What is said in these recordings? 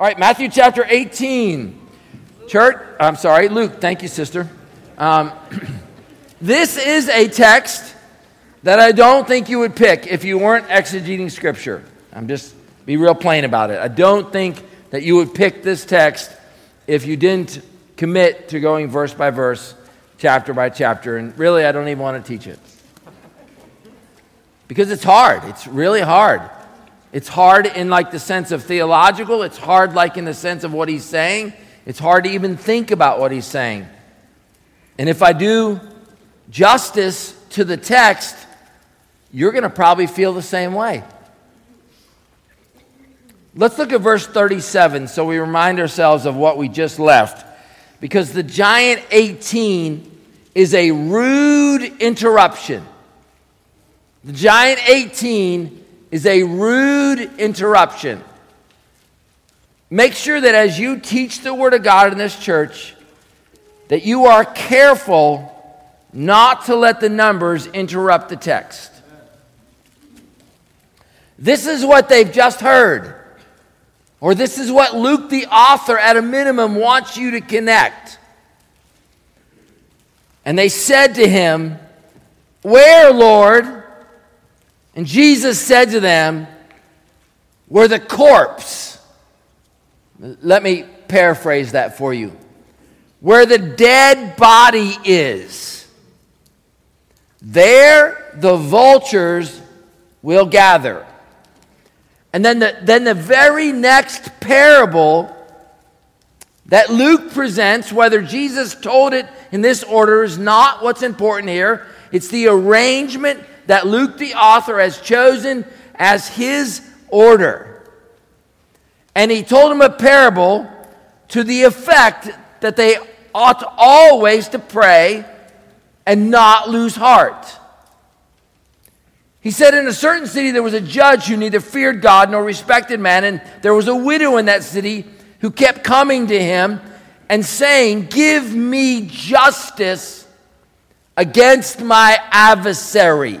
All right, Matthew chapter 18. Church, I'm sorry, Luke. Thank you, sister. Um, this is a text that I don't think you would pick if you weren't exegeting scripture. I'm just be real plain about it. I don't think that you would pick this text if you didn't commit to going verse by verse, chapter by chapter. And really, I don't even want to teach it. Because it's hard. It's really hard. It's hard in like the sense of theological, it's hard like in the sense of what he's saying. It's hard to even think about what he's saying. And if I do justice to the text, you're going to probably feel the same way. Let's look at verse 37 so we remind ourselves of what we just left. Because the giant 18 is a rude interruption. The giant 18 is a rude interruption. Make sure that as you teach the Word of God in this church, that you are careful not to let the numbers interrupt the text. This is what they've just heard. Or this is what Luke, the author, at a minimum, wants you to connect. And they said to him, Where, Lord? And Jesus said to them, Where the corpse. Let me paraphrase that for you. Where the dead body is, there the vultures will gather. And then the, then the very next parable that Luke presents, whether Jesus told it in this order, is not what's important here. It's the arrangement that Luke, the author, has chosen as his order. And he told him a parable to the effect that they ought always to pray and not lose heart. He said, In a certain city there was a judge who neither feared God nor respected man, and there was a widow in that city who kept coming to him and saying, Give me justice against my adversary.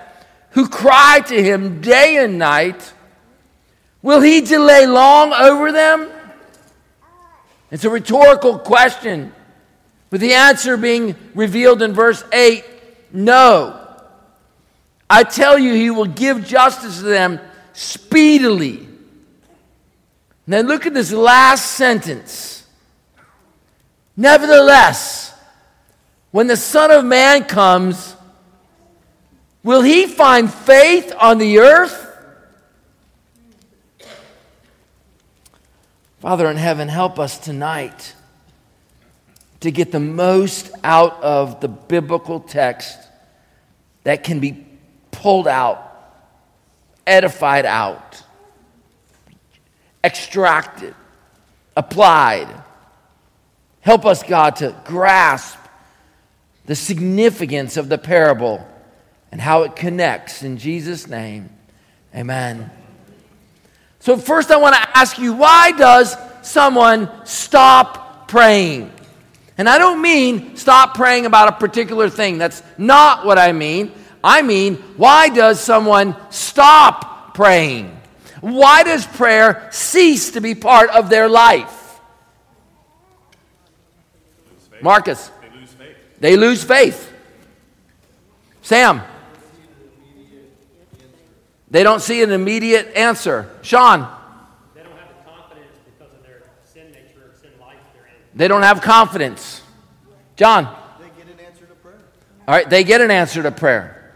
who cry to him day and night? Will he delay long over them? It's a rhetorical question, with the answer being revealed in verse 8 no. I tell you, he will give justice to them speedily. Now look at this last sentence. Nevertheless, when the Son of Man comes, will he find faith on the earth? Father in heaven, help us tonight to get the most out of the biblical text that can be pulled out, edified out, extracted, applied. Help us, God, to grasp the significance of the parable and how it connects. In Jesus' name, amen. So, first, I want to ask you why does someone stop praying? And I don't mean stop praying about a particular thing. That's not what I mean. I mean, why does someone stop praying? Why does prayer cease to be part of their life? Marcus. They lose faith. They lose faith. Sam. They don't see an immediate answer. Sean. They don't have the confidence because of their sin nature or sin life they're in. They don't have confidence. John. They get an answer to prayer. All right, they get an answer to prayer.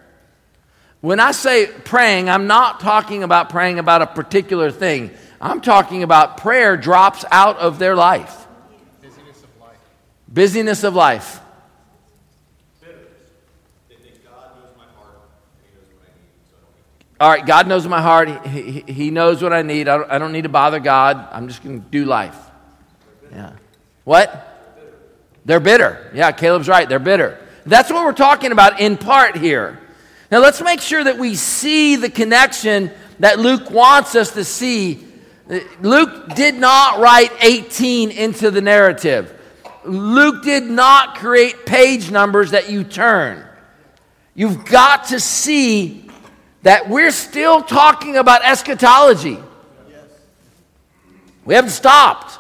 When I say praying, I'm not talking about praying about a particular thing. I'm talking about prayer drops out of their life. Busyness of life. Busyness of life. All right, God knows my heart. He, he, he knows what I need. I don't, I don't need to bother God. I'm just going to do life. Yeah. What? They're bitter. Yeah, Caleb's right. They're bitter. That's what we're talking about in part here. Now, let's make sure that we see the connection that Luke wants us to see. Luke did not write 18 into the narrative. Luke did not create page numbers that you turn. You've got to see that we're still talking about eschatology. We haven't stopped.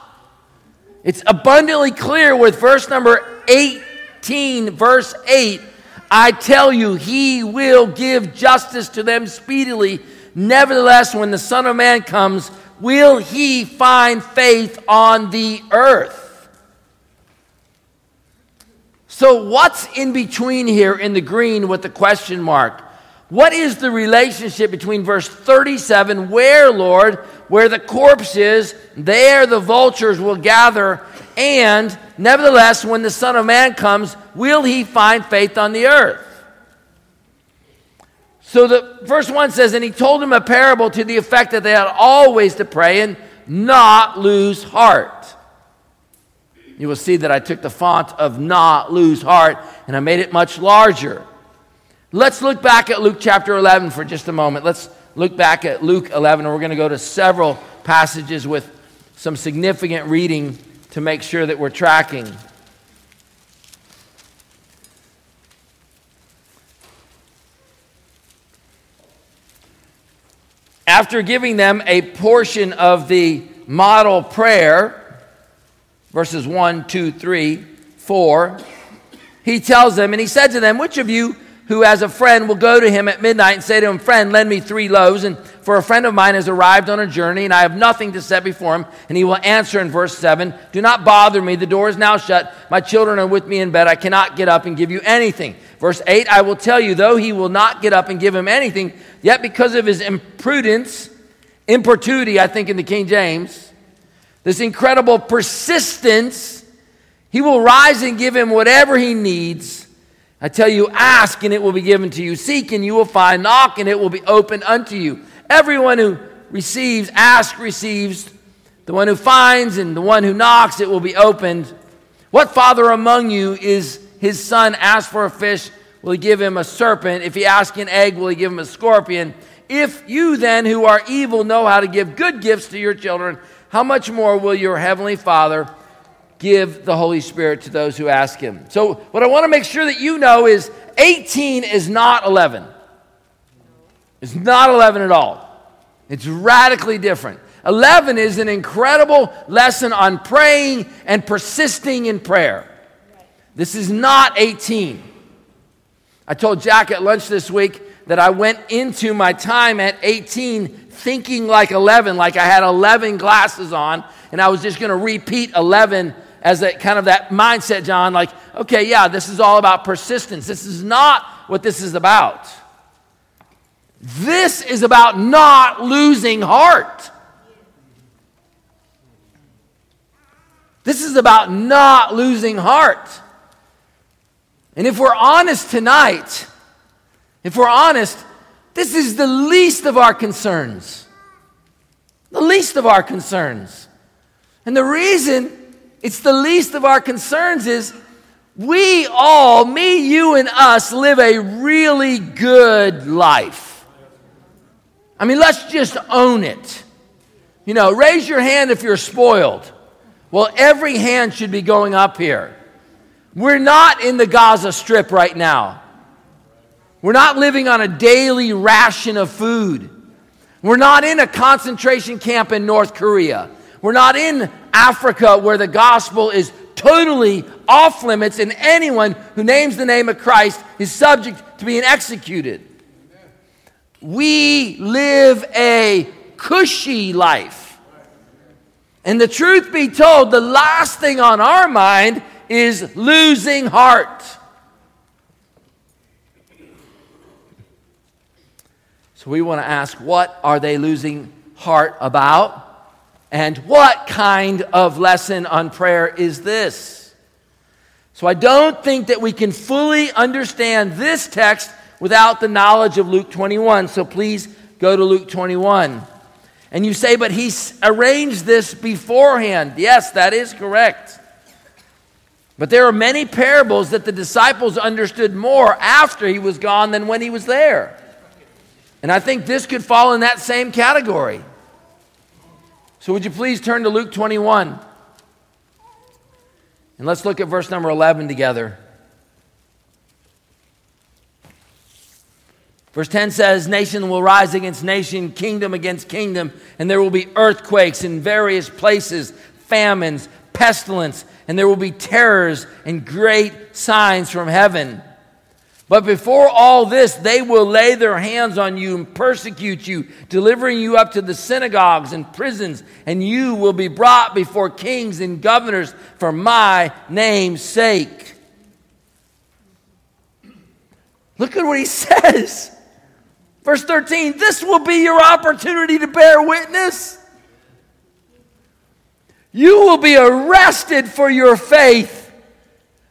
It's abundantly clear with verse number 18, verse 8. I tell you, he will give justice to them speedily. Nevertheless, when the Son of Man comes, will he find faith on the earth? So, what's in between here in the green with the question mark? What is the relationship between verse 37, where, Lord, where the corpse is, there the vultures will gather, and nevertheless, when the Son of Man comes, will he find faith on the earth? So the verse 1 says, And he told him a parable to the effect that they had always to pray and not lose heart you will see that I took the font of not lose heart and I made it much larger. Let's look back at Luke chapter 11 for just a moment. Let's look back at Luke 11, and we're going to go to several passages with some significant reading to make sure that we're tracking. After giving them a portion of the model prayer, verses 1, 2, 3, 4, he tells them, and he said to them, Which of you who has a friend will go to him at midnight and say to him, Friend, lend me three loaves? And for a friend of mine has arrived on a journey, and I have nothing to set before him. And he will answer in verse 7 Do not bother me. The door is now shut. My children are with me in bed. I cannot get up and give you anything. Verse 8 I will tell you, though he will not get up and give him anything, yet because of his imprudence, importunity, I think in the King James, this incredible persistence, he will rise and give him whatever he needs. I tell you, ask and it will be given to you. Seek and you will find. Knock and it will be opened unto you. Everyone who receives, ask, receives. The one who finds and the one who knocks, it will be opened. What father among you is his son asks for a fish? Will he give him a serpent? If he asks an egg, will he give him a scorpion? If you then, who are evil, know how to give good gifts to your children, how much more will your Heavenly Father give the Holy Spirit to those who ask Him? So, what I want to make sure that you know is 18 is not 11. It's not 11 at all. It's radically different. 11 is an incredible lesson on praying and persisting in prayer. This is not 18. I told Jack at lunch this week that I went into my time at 18 thinking like 11, like I had 11 glasses on, and I was just going to repeat 11 as a kind of that mindset, John, like, okay, yeah, this is all about persistence. This is not what this is about. This is about not losing heart. This is about not losing heart. And if we're honest tonight, if we're honest, this is the least of our concerns. The least of our concerns. And the reason it's the least of our concerns is we all, me, you, and us, live a really good life. I mean, let's just own it. You know, raise your hand if you're spoiled. Well, every hand should be going up here. We're not in the Gaza Strip right now. We're not living on a daily ration of food. We're not in a concentration camp in North Korea. We're not in Africa where the gospel is totally off limits and anyone who names the name of Christ is subject to being executed. We live a cushy life. And the truth be told, the last thing on our mind is losing heart. So we want to ask what are they losing heart about? And what kind of lesson on prayer is this? So I don't think that we can fully understand this text without the knowledge of Luke 21. So please go to Luke 21. And you say, but he arranged this beforehand. Yes, that is correct. But there are many parables that the disciples understood more after he was gone than when he was there. And I think this could fall in that same category. So, would you please turn to Luke 21? And let's look at verse number 11 together. Verse 10 says, Nation will rise against nation, kingdom against kingdom, and there will be earthquakes in various places, famines, pestilence, and there will be terrors and great signs from heaven. But before all this, they will lay their hands on you and persecute you, delivering you up to the synagogues and prisons, and you will be brought before kings and governors for my name's sake. Look at what he says. Verse 13 this will be your opportunity to bear witness. You will be arrested for your faith.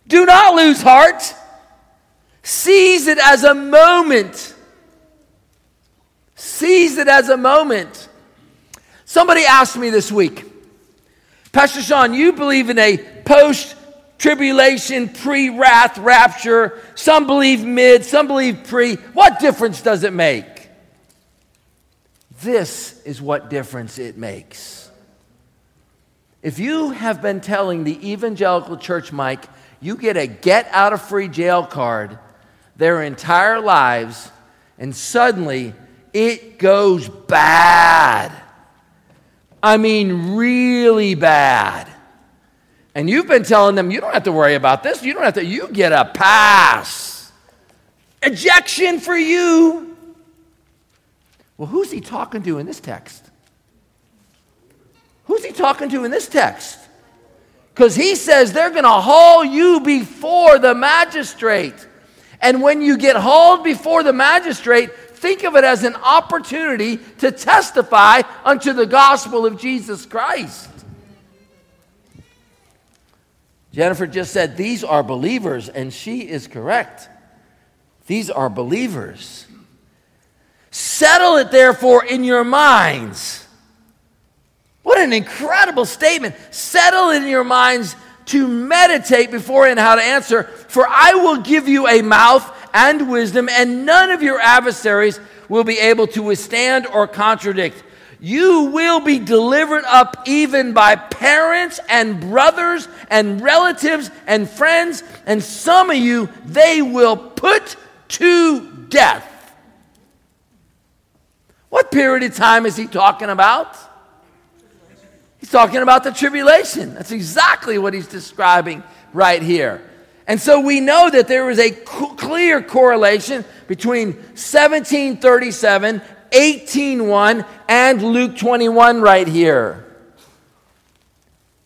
Do not lose heart. Seize it as a moment. Seize it as a moment. Somebody asked me this week, Pastor Sean, you believe in a post tribulation, pre wrath rapture. Some believe mid, some believe pre. What difference does it make? This is what difference it makes. If you have been telling the evangelical church, Mike, you get a get out of free jail card their entire lives, and suddenly it goes bad. I mean, really bad. And you've been telling them, you don't have to worry about this. You don't have to, you get a pass. Ejection for you. Well, who's he talking to in this text? Who's he talking to in this text? Because he says they're going to haul you before the magistrate. And when you get hauled before the magistrate, think of it as an opportunity to testify unto the gospel of Jesus Christ. Jennifer just said, These are believers, and she is correct. These are believers. Settle it, therefore, in your minds. What an incredible statement. Settle it in your minds to meditate beforehand how to answer. For I will give you a mouth and wisdom, and none of your adversaries will be able to withstand or contradict. You will be delivered up even by parents and brothers and relatives and friends, and some of you they will put to death. What period of time is he talking about? He's talking about the tribulation. That's exactly what he's describing right here. And so we know that there is a clear correlation between 1737 18:1 and Luke 21 right here.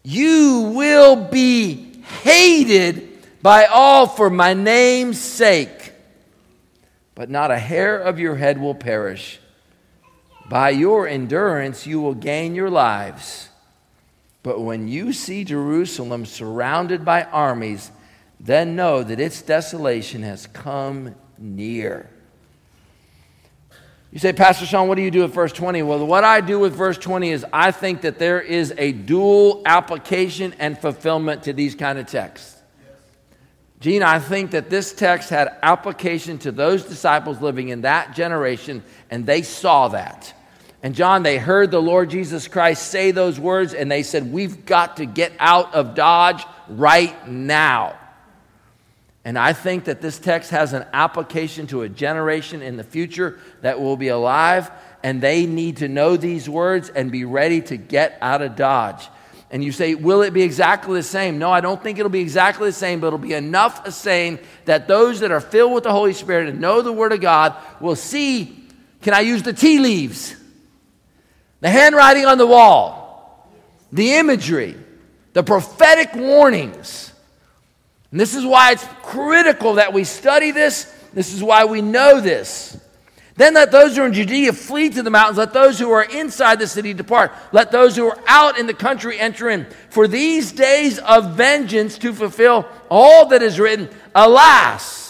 You will be hated by all for my name's sake, but not a hair of your head will perish. By your endurance you will gain your lives. But when you see Jerusalem surrounded by armies, then know that its desolation has come near. You say, Pastor Sean, what do you do with verse 20? Well, what I do with verse 20 is I think that there is a dual application and fulfillment to these kind of texts. Gene, I think that this text had application to those disciples living in that generation, and they saw that. And John, they heard the Lord Jesus Christ say those words, and they said, We've got to get out of Dodge right now. And I think that this text has an application to a generation in the future that will be alive, and they need to know these words and be ready to get out of Dodge. And you say, Will it be exactly the same? No, I don't think it'll be exactly the same, but it'll be enough of saying that those that are filled with the Holy Spirit and know the Word of God will see can I use the tea leaves? The handwriting on the wall, the imagery, the prophetic warnings and this is why it's critical that we study this. This is why we know this. Then let those who are in Judea flee to the mountains. Let those who are inside the city depart. Let those who are out in the country enter in. For these days of vengeance to fulfill all that is written, alas,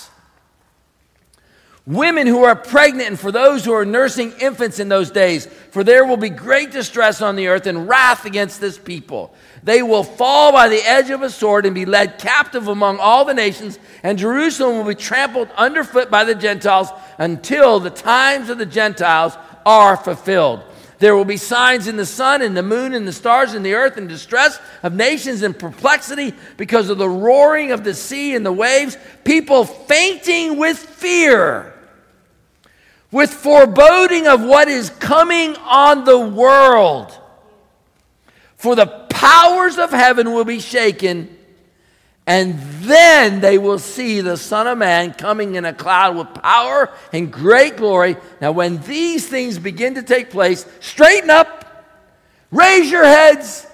women who are pregnant and for those who are nursing infants in those days, for there will be great distress on the earth and wrath against this people. They will fall by the edge of a sword and be led captive among all the nations, and Jerusalem will be trampled underfoot by the Gentiles until the times of the Gentiles are fulfilled. There will be signs in the sun and the moon and the stars and the earth and distress of nations in perplexity because of the roaring of the sea and the waves, people fainting with fear, with foreboding of what is coming on the world. For the powers of heaven will be shaken and then they will see the Son of Man coming in a cloud with power and great glory. Now, when these things begin to take place, straighten up, raise your heads,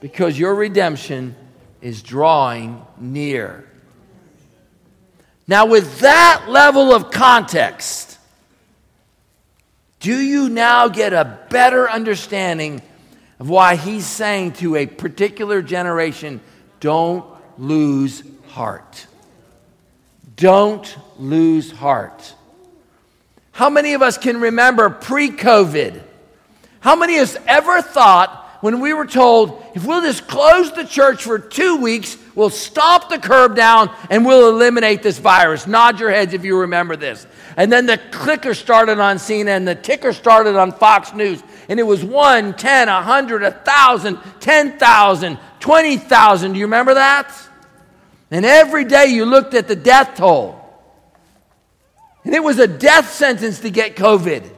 because your redemption is drawing near. Now, with that level of context, do you now get a better understanding of why he's saying to a particular generation, don't lose heart. Don't lose heart. How many of us can remember pre COVID? How many of us ever thought when we were told, if we'll just close the church for two weeks, we'll stop the curb down and we'll eliminate this virus? Nod your heads if you remember this. And then the clicker started on CNN, and the ticker started on Fox News, and it was 1, 10, 100, 1,000, 10,000, 20,000. Do you remember that? And every day you looked at the death toll. And it was a death sentence to get COVID.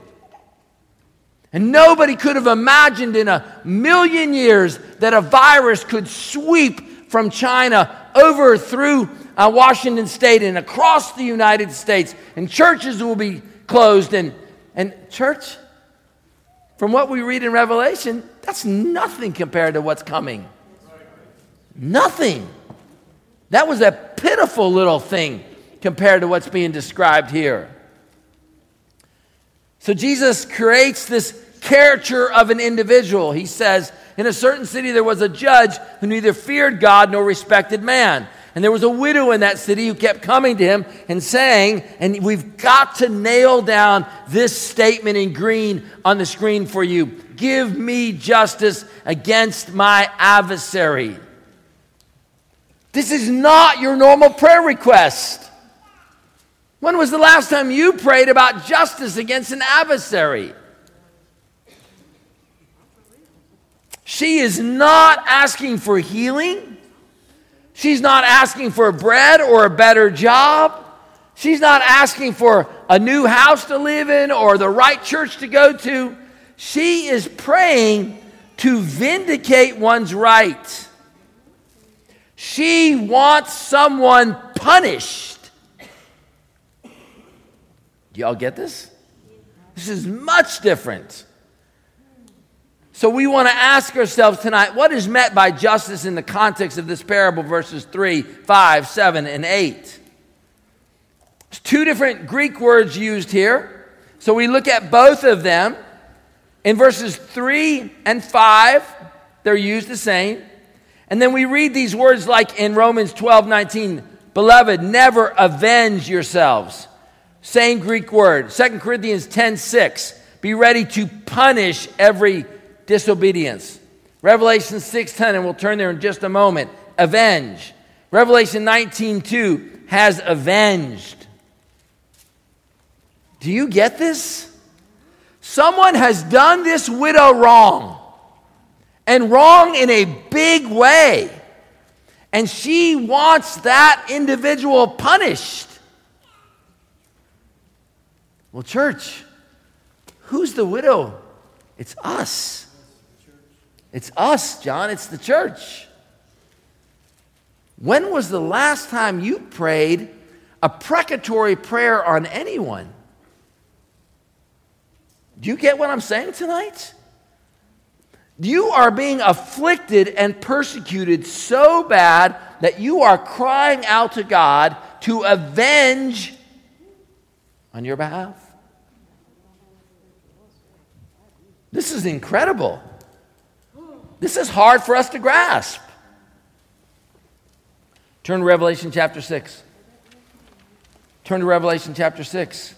And nobody could have imagined in a million years that a virus could sweep from China over through uh, Washington State and across the United States. And churches will be closed. And, and church, from what we read in Revelation, that's nothing compared to what's coming. Nothing. That was a pitiful little thing compared to what's being described here. So Jesus creates this character of an individual. He says, In a certain city there was a judge who neither feared God nor respected man. And there was a widow in that city who kept coming to him and saying, and we've got to nail down this statement in green on the screen for you Give me justice against my adversary. This is not your normal prayer request. When was the last time you prayed about justice against an adversary? She is not asking for healing. She's not asking for bread or a better job. She's not asking for a new house to live in or the right church to go to. She is praying to vindicate one's right. She wants someone punished. Do y'all get this? This is much different. So we want to ask ourselves tonight what is meant by justice in the context of this parable, verses 3, 5, 7, and 8? There's two different Greek words used here. So we look at both of them. In verses 3 and 5, they're used the same. And then we read these words like in Romans 12 19, beloved, never avenge yourselves. Same Greek word. 2 Corinthians 10 6, be ready to punish every disobedience. Revelation 6:10, and we'll turn there in just a moment, avenge. Revelation 19:2 has avenged. Do you get this? Someone has done this widow wrong and wrong in a big way. And she wants that individual punished. Well, church, who's the widow? It's us. It's us, John. It's the church. When was the last time you prayed a precatory prayer on anyone? Do you get what I'm saying tonight? You are being afflicted and persecuted so bad that you are crying out to God to avenge on your behalf. This is incredible. This is hard for us to grasp. Turn to Revelation chapter 6. Turn to Revelation chapter 6.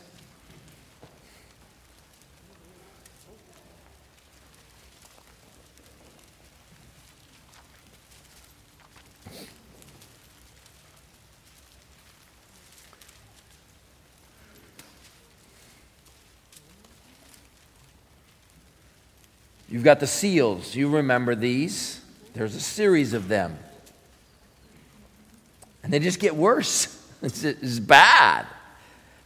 You've got the seals. You remember these. There's a series of them. And they just get worse. It's, it's bad.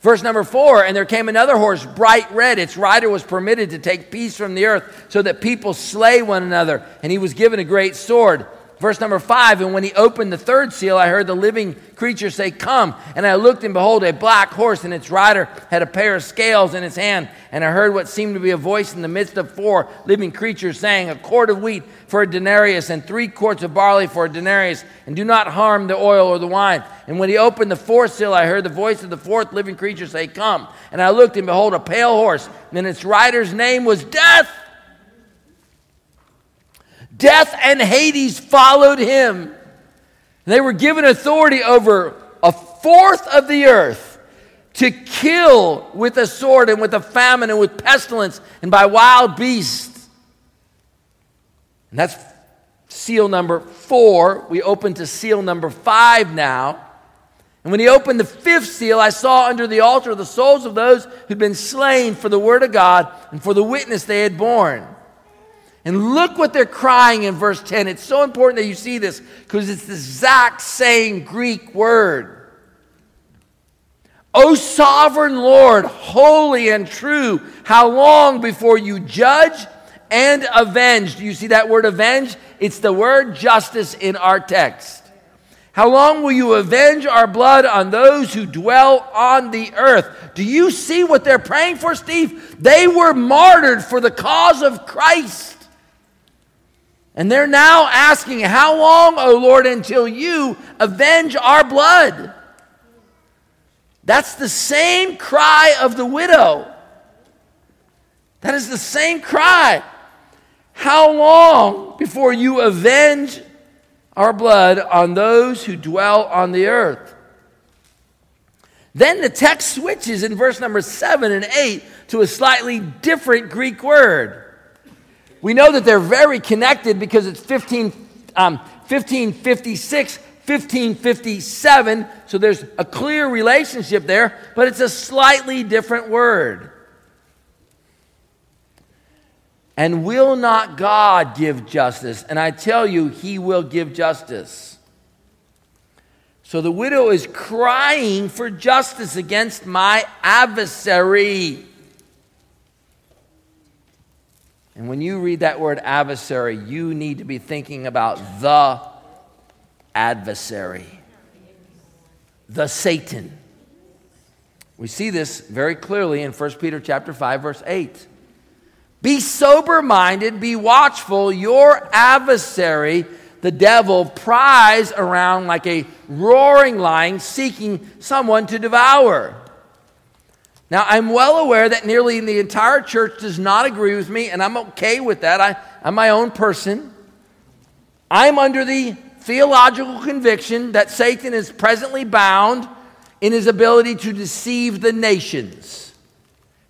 Verse number four, and there came another horse, bright red. Its rider was permitted to take peace from the earth so that people slay one another. And he was given a great sword. Verse number five, and when he opened the third seal, I heard the living creature say, Come. And I looked, and behold, a black horse, and its rider had a pair of scales in his hand. And I heard what seemed to be a voice in the midst of four living creatures saying, A quart of wheat for a denarius, and three quarts of barley for a denarius, and do not harm the oil or the wine. And when he opened the fourth seal, I heard the voice of the fourth living creature say, Come. And I looked, and behold, a pale horse, and its rider's name was Death Death and Hades followed him. They were given authority over a fourth of the earth to kill with a sword and with a famine and with pestilence and by wild beasts. And that's seal number four. We open to seal number five now. And when he opened the fifth seal, I saw under the altar the souls of those who'd been slain for the word of God and for the witness they had borne. And look what they're crying in verse 10. It's so important that you see this because it's the exact same Greek word. O sovereign Lord, holy and true, how long before you judge and avenge? Do you see that word avenge? It's the word justice in our text. How long will you avenge our blood on those who dwell on the earth? Do you see what they're praying for, Steve? They were martyred for the cause of Christ. And they're now asking, How long, O Lord, until you avenge our blood? That's the same cry of the widow. That is the same cry. How long before you avenge our blood on those who dwell on the earth? Then the text switches in verse number 7 and 8 to a slightly different Greek word. We know that they're very connected because it's 15, um, 1556, 1557. So there's a clear relationship there, but it's a slightly different word. And will not God give justice? And I tell you, he will give justice. So the widow is crying for justice against my adversary. And when you read that word adversary, you need to be thinking about the adversary, the Satan. We see this very clearly in 1 Peter chapter 5 verse 8. Be sober minded, be watchful. Your adversary, the devil, pries around like a roaring lion seeking someone to devour. Now, I'm well aware that nearly the entire church does not agree with me, and I'm okay with that. I, I'm my own person. I'm under the theological conviction that Satan is presently bound in his ability to deceive the nations.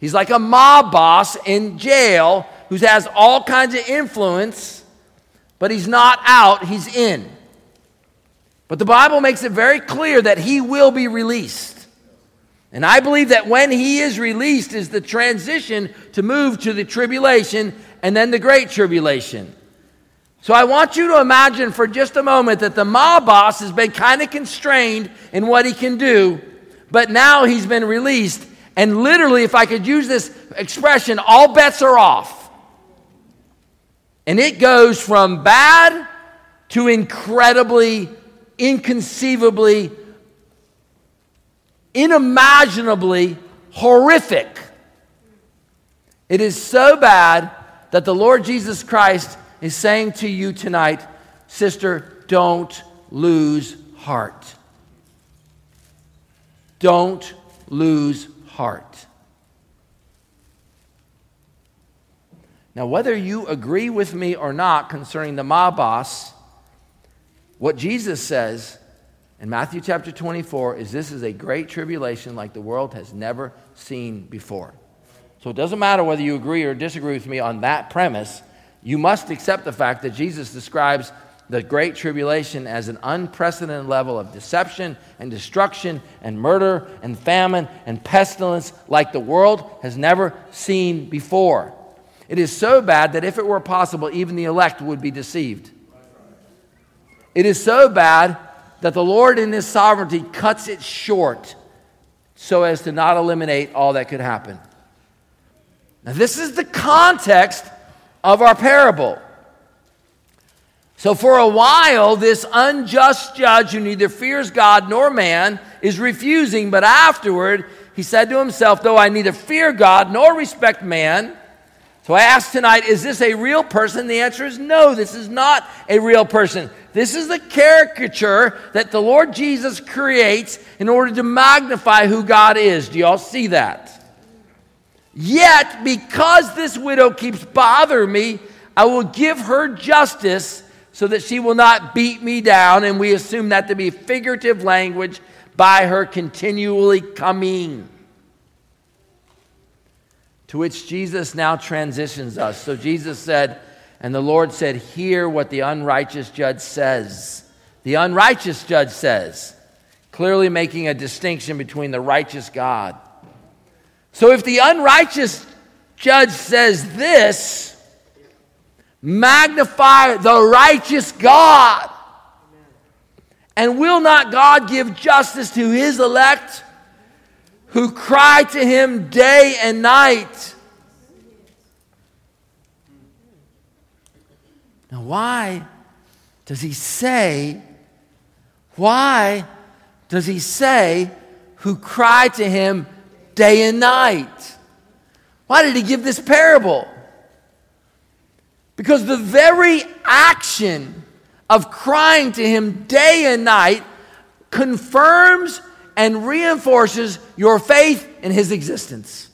He's like a mob boss in jail who has all kinds of influence, but he's not out, he's in. But the Bible makes it very clear that he will be released. And I believe that when he is released is the transition to move to the tribulation and then the great tribulation. So I want you to imagine for just a moment that the mob boss has been kind of constrained in what he can do, but now he's been released. And literally, if I could use this expression, all bets are off. And it goes from bad to incredibly, inconceivably unimaginably horrific. It is so bad that the Lord Jesus Christ is saying to you tonight, sister, don't lose heart. Don't lose heart. Now, whether you agree with me or not concerning the boss, what Jesus says in Matthew chapter 24 is this is a great tribulation like the world has never seen before. So it doesn't matter whether you agree or disagree with me on that premise. You must accept the fact that Jesus describes the great tribulation as an unprecedented level of deception and destruction and murder and famine and pestilence like the world has never seen before. It is so bad that if it were possible, even the elect would be deceived. It is so bad that the Lord, in His sovereignty, cuts it short so as to not eliminate all that could happen. Now, this is the context of our parable. So, for a while, this unjust judge who neither fears God nor man is refusing, but afterward, he said to himself, Though I neither fear God nor respect man, so I ask tonight, is this a real person? The answer is no, this is not a real person. This is the caricature that the Lord Jesus creates in order to magnify who God is. Do y'all see that? Yet, because this widow keeps bothering me, I will give her justice so that she will not beat me down. And we assume that to be figurative language by her continually coming. To which Jesus now transitions us. So Jesus said, and the Lord said, Hear what the unrighteous judge says. The unrighteous judge says, clearly making a distinction between the righteous God. So if the unrighteous judge says this, magnify the righteous God. And will not God give justice to his elect? Who cry to him day and night. Now, why does he say, why does he say, who cry to him day and night? Why did he give this parable? Because the very action of crying to him day and night confirms and reinforces your faith in his existence.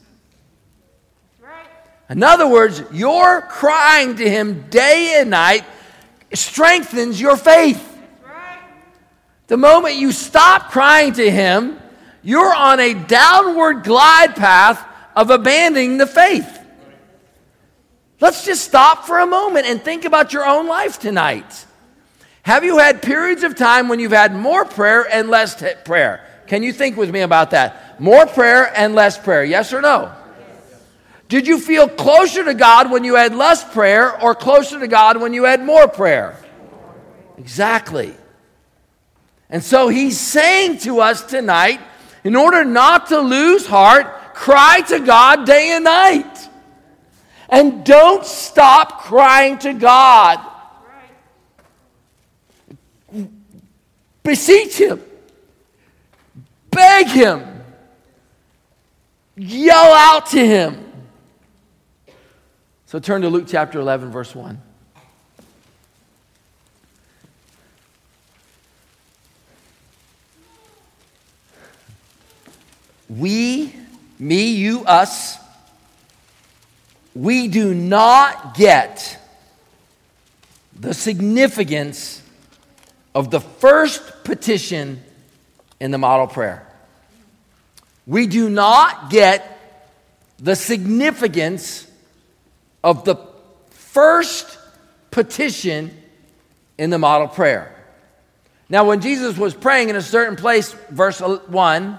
In other words, your crying to him day and night strengthens your faith. The moment you stop crying to him, you're on a downward glide path of abandoning the faith. Let's just stop for a moment and think about your own life tonight. Have you had periods of time when you've had more prayer and less prayer? Can you think with me about that? More prayer and less prayer. Yes or no? Did you feel closer to God when you had less prayer or closer to God when you had more prayer? Exactly. And so he's saying to us tonight, in order not to lose heart, cry to God day and night. And don't stop crying to God. Beseech Him. Beg him. Yell out to him. So turn to Luke chapter 11, verse 1. We, me, you, us, we do not get the significance of the first petition in the model prayer we do not get the significance of the first petition in the model prayer. Now, when Jesus was praying in a certain place, verse 1,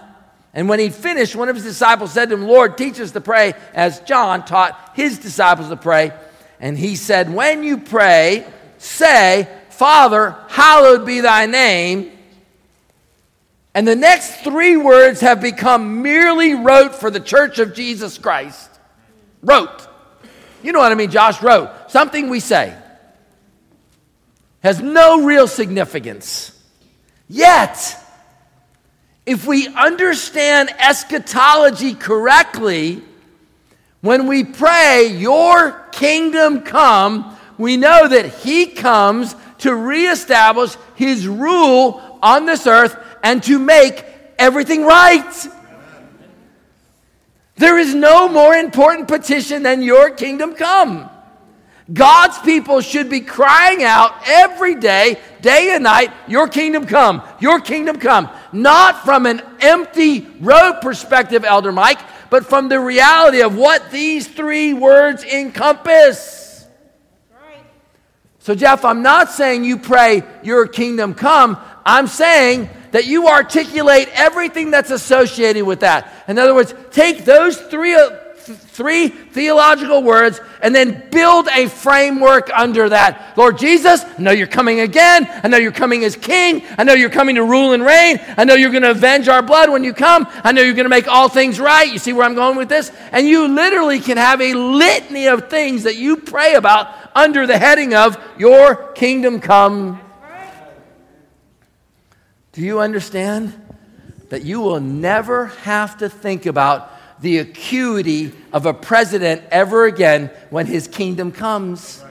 and when he finished, one of his disciples said to him, Lord, teach us to pray as John taught his disciples to pray. And he said, When you pray, say, Father, hallowed be thy name and the next three words have become merely rote for the church of Jesus Christ. Rote. You know what I mean, Josh? Rote. Something we say. Has no real significance. Yet, if we understand eschatology correctly, when we pray, Your kingdom come, we know that He comes to reestablish His rule on this earth and to make everything right. There is no more important petition than your kingdom come. God's people should be crying out every day, day and night, Your kingdom come, Your kingdom come. Not from an empty road perspective, Elder Mike, but from the reality of what these three words encompass. So, Jeff, I'm not saying you pray, Your kingdom come. I'm saying that you articulate everything that's associated with that. In other words, take those three uh, three theological words and then build a framework under that. Lord Jesus, I know you're coming again. I know you're coming as king. I know you're coming to rule and reign. I know you're going to avenge our blood when you come. I know you're going to make all things right. You see where I'm going with this? And you literally can have a litany of things that you pray about under the heading of Your kingdom come. Do you understand that you will never have to think about the acuity of a president ever again when his kingdom comes?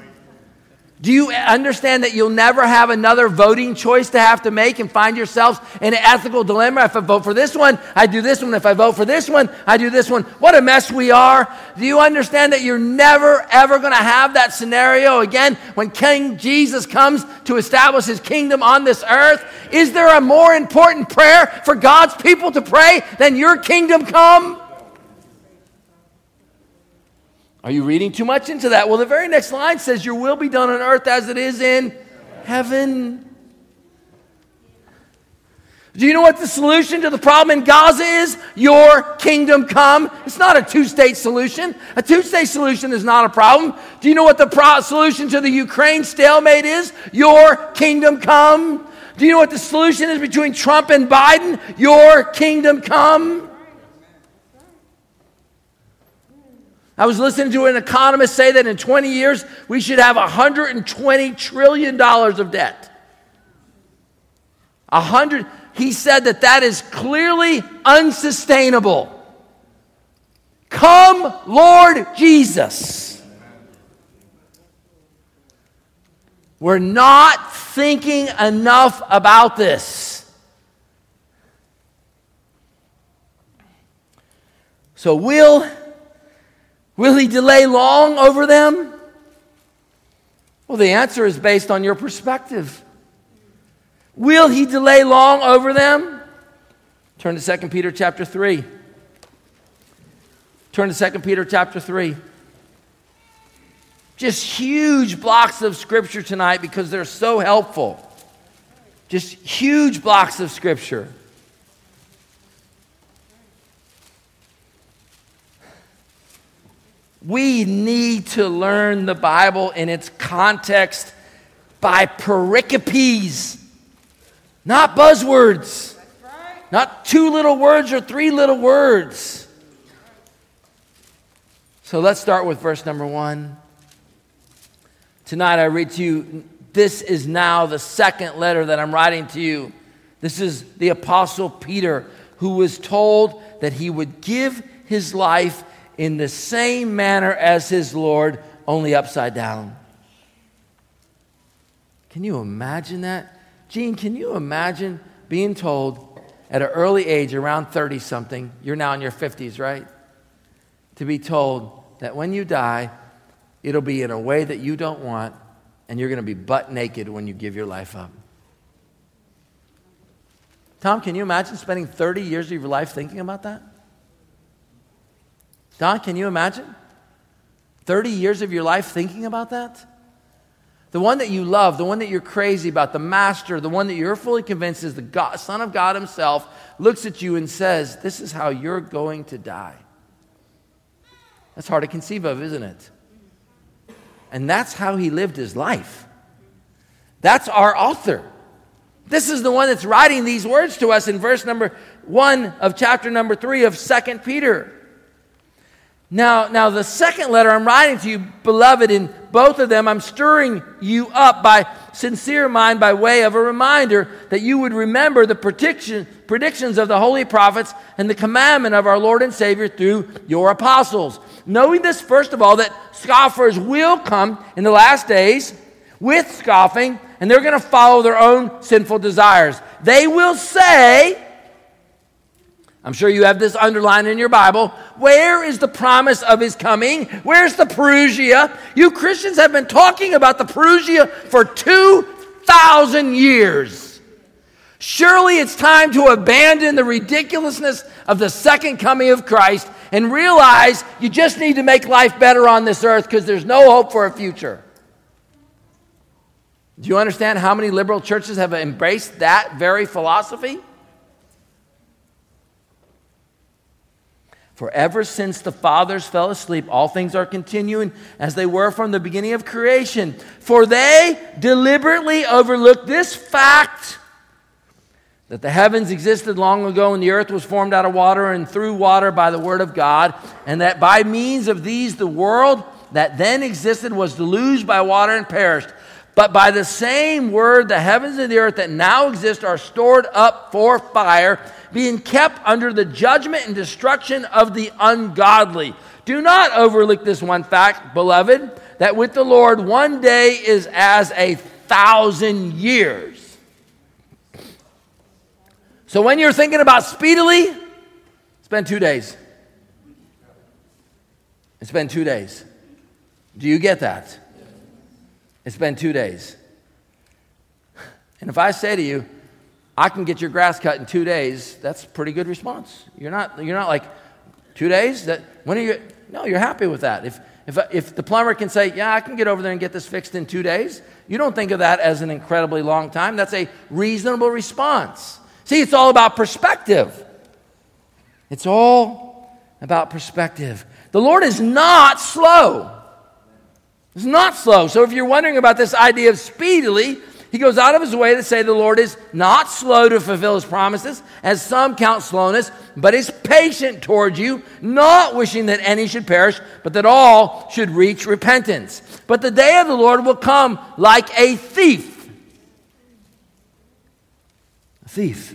Do you understand that you'll never have another voting choice to have to make and find yourselves in an ethical dilemma? If I vote for this one, I do this one. If I vote for this one, I do this one. What a mess we are. Do you understand that you're never, ever going to have that scenario again when King Jesus comes to establish his kingdom on this earth? Is there a more important prayer for God's people to pray than your kingdom come? Are you reading too much into that? Well, the very next line says, Your will be done on earth as it is in heaven. Do you know what the solution to the problem in Gaza is? Your kingdom come. It's not a two state solution. A two state solution is not a problem. Do you know what the pro- solution to the Ukraine stalemate is? Your kingdom come. Do you know what the solution is between Trump and Biden? Your kingdom come. I was listening to an economist say that in 20 years, we should have $120 trillion of debt. A hundred, he said that that is clearly unsustainable. Come, Lord Jesus. We're not thinking enough about this. So, will Will he delay long over them? Well, the answer is based on your perspective. Will he delay long over them? Turn to 2 Peter chapter 3. Turn to 2 Peter chapter 3. Just huge blocks of scripture tonight because they're so helpful. Just huge blocks of scripture. We need to learn the Bible in its context by pericopes, not buzzwords, not two little words or three little words. So let's start with verse number one. Tonight I read to you, this is now the second letter that I'm writing to you. This is the Apostle Peter, who was told that he would give his life in the same manner as his Lord, only upside down. Can you imagine that? Gene, can you imagine being told at an early age, around 30 something, you're now in your 50s, right? To be told that when you die, it'll be in a way that you don't want, and you're going to be butt naked when you give your life up. Tom, can you imagine spending 30 years of your life thinking about that? Don, can you imagine? 30 years of your life thinking about that? The one that you love, the one that you're crazy about, the master, the one that you're fully convinced is the God, Son of God Himself, looks at you and says, This is how you're going to die. That's hard to conceive of, isn't it? And that's how He lived His life. That's our author. This is the one that's writing these words to us in verse number one of chapter number three of Second Peter. Now, now the second letter I'm writing to you, beloved, in both of them, I'm stirring you up by sincere mind by way of a reminder that you would remember the prediction, predictions of the holy prophets and the commandment of our Lord and Savior through your apostles. Knowing this, first of all, that scoffers will come in the last days with scoffing, and they're going to follow their own sinful desires. They will say, I'm sure you have this underlined in your Bible. Where is the promise of his coming? Where's the Parousia? You Christians have been talking about the Parousia for 2,000 years. Surely it's time to abandon the ridiculousness of the second coming of Christ and realize you just need to make life better on this earth because there's no hope for a future. Do you understand how many liberal churches have embraced that very philosophy? For ever since the fathers fell asleep, all things are continuing as they were from the beginning of creation. For they deliberately overlooked this fact that the heavens existed long ago and the earth was formed out of water and through water by the word of God, and that by means of these the world that then existed was deluged by water and perished. But by the same word, the heavens and the earth that now exist are stored up for fire being kept under the judgment and destruction of the ungodly. Do not overlook this one fact, beloved, that with the Lord one day is as a thousand years. So when you're thinking about speedily, spend two days. It's been two days. Do you get that? It's been two days. And if I say to you, I can get your grass cut in two days, that's a pretty good response. You're not, you're not like, two days? That, when are you? No, you're happy with that. If, if, if the plumber can say, yeah, I can get over there and get this fixed in two days, you don't think of that as an incredibly long time. That's a reasonable response. See, it's all about perspective. It's all about perspective. The Lord is not slow. It's not slow. So if you're wondering about this idea of speedily, he goes out of his way to say the Lord is not slow to fulfill his promises, as some count slowness, but is patient towards you, not wishing that any should perish, but that all should reach repentance. But the day of the Lord will come like a thief. A thief.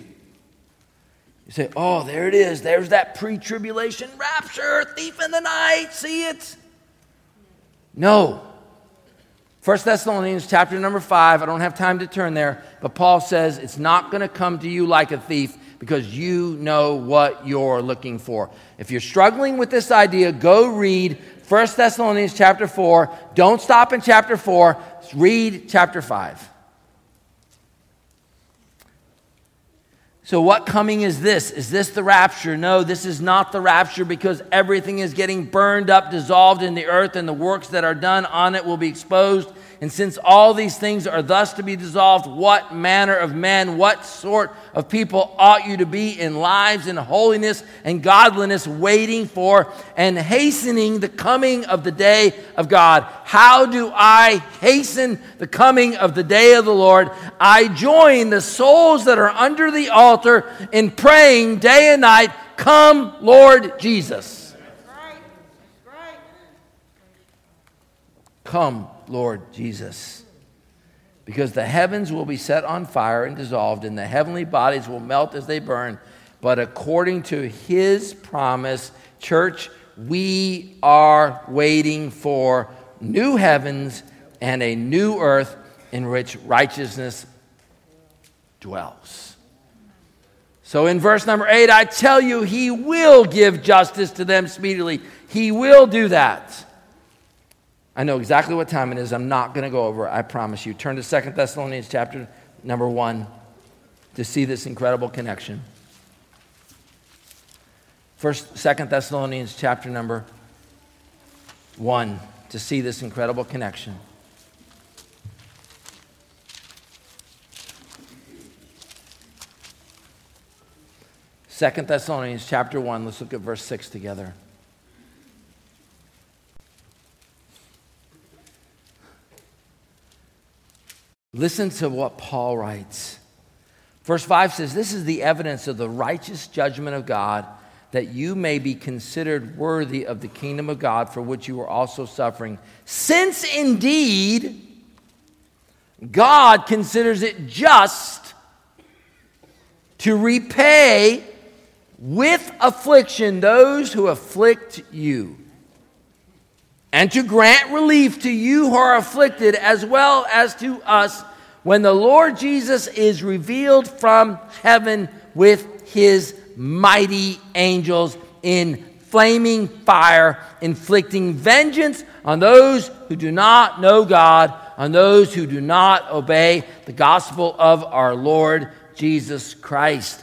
You say, oh, there it is. There's that pre tribulation rapture, thief in the night. See it? No. 1 Thessalonians chapter number 5, I don't have time to turn there, but Paul says it's not going to come to you like a thief because you know what you're looking for. If you're struggling with this idea, go read 1 Thessalonians chapter 4. Don't stop in chapter 4, read chapter 5. So, what coming is this? Is this the rapture? No, this is not the rapture because everything is getting burned up, dissolved in the earth, and the works that are done on it will be exposed. And since all these things are thus to be dissolved, what manner of men, what sort of people ought you to be in lives in holiness and godliness, waiting for and hastening the coming of the day of God? How do I hasten the coming of the day of the Lord? I join the souls that are under the altar in praying day and night, Come, Lord Jesus. Come, Lord Jesus. Because the heavens will be set on fire and dissolved, and the heavenly bodies will melt as they burn. But according to his promise, church, we are waiting for new heavens and a new earth in which righteousness dwells. So in verse number eight, I tell you, he will give justice to them speedily. He will do that. I know exactly what time it is. I'm not going to go over I promise you. Turn to Second Thessalonians chapter number 1 to see this incredible connection. First, Second Thessalonians chapter number 1 to see this incredible connection. Second Thessalonians chapter 1, let's look at verse 6 together. Listen to what Paul writes. Verse 5 says, This is the evidence of the righteous judgment of God, that you may be considered worthy of the kingdom of God for which you are also suffering. Since indeed God considers it just to repay with affliction those who afflict you and to grant relief to you who are afflicted, as well as to us, when the Lord Jesus is revealed from heaven with his mighty angels in flaming fire, inflicting vengeance on those who do not know God, on those who do not obey the gospel of our Lord Jesus Christ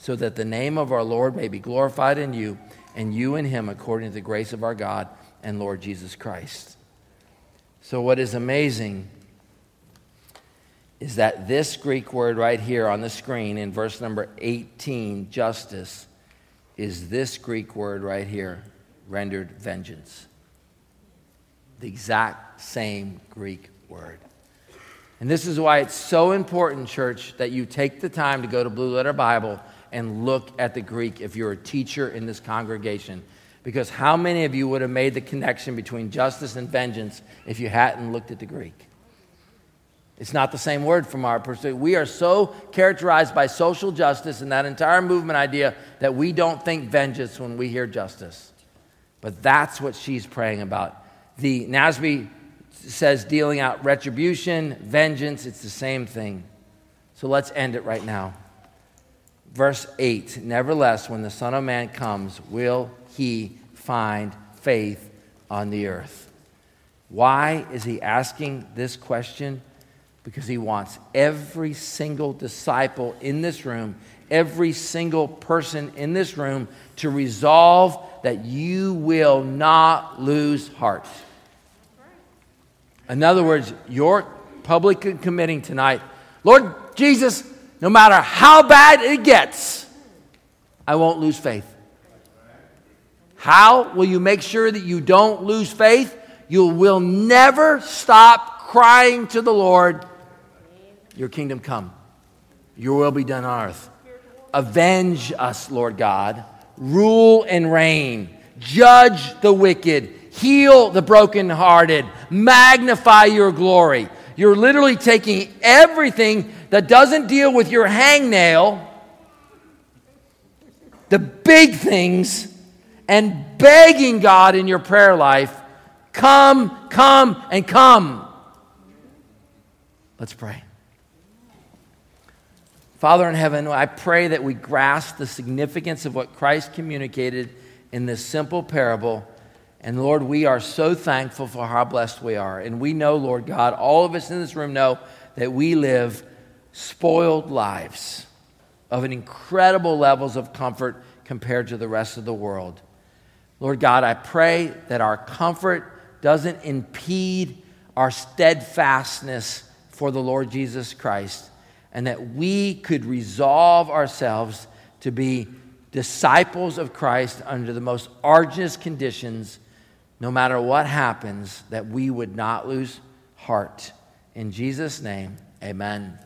so that the name of our Lord may be glorified in you and you in him according to the grace of our God and Lord Jesus Christ. So, what is amazing is that this Greek word right here on the screen in verse number 18, justice, is this Greek word right here, rendered vengeance. The exact same Greek word. And this is why it's so important, church, that you take the time to go to Blue Letter Bible and look at the Greek if you're a teacher in this congregation. Because how many of you would have made the connection between justice and vengeance if you hadn't looked at the Greek? It's not the same word from our perspective. We are so characterized by social justice and that entire movement idea that we don't think vengeance when we hear justice. But that's what she's praying about. The NASB says dealing out retribution, vengeance, it's the same thing. So let's end it right now. Verse 8 Nevertheless, when the Son of Man comes, will he find faith on the earth? Why is he asking this question? because he wants every single disciple in this room, every single person in this room to resolve that you will not lose heart. In other words, you're publicly committing tonight, Lord Jesus, no matter how bad it gets, I won't lose faith. How will you make sure that you don't lose faith? You will never stop crying to the Lord your kingdom come, your will be done on earth. Avenge us, Lord God. Rule and reign. Judge the wicked. Heal the brokenhearted. Magnify your glory. You're literally taking everything that doesn't deal with your hangnail, the big things, and begging God in your prayer life, come, come, and come. Let's pray. Father in heaven, I pray that we grasp the significance of what Christ communicated in this simple parable. And Lord, we are so thankful for how blessed we are. And we know, Lord God, all of us in this room know that we live spoiled lives of an incredible levels of comfort compared to the rest of the world. Lord God, I pray that our comfort doesn't impede our steadfastness for the Lord Jesus Christ and that we could resolve ourselves to be disciples of Christ under the most arduous conditions, no matter what happens, that we would not lose heart. In Jesus' name, amen.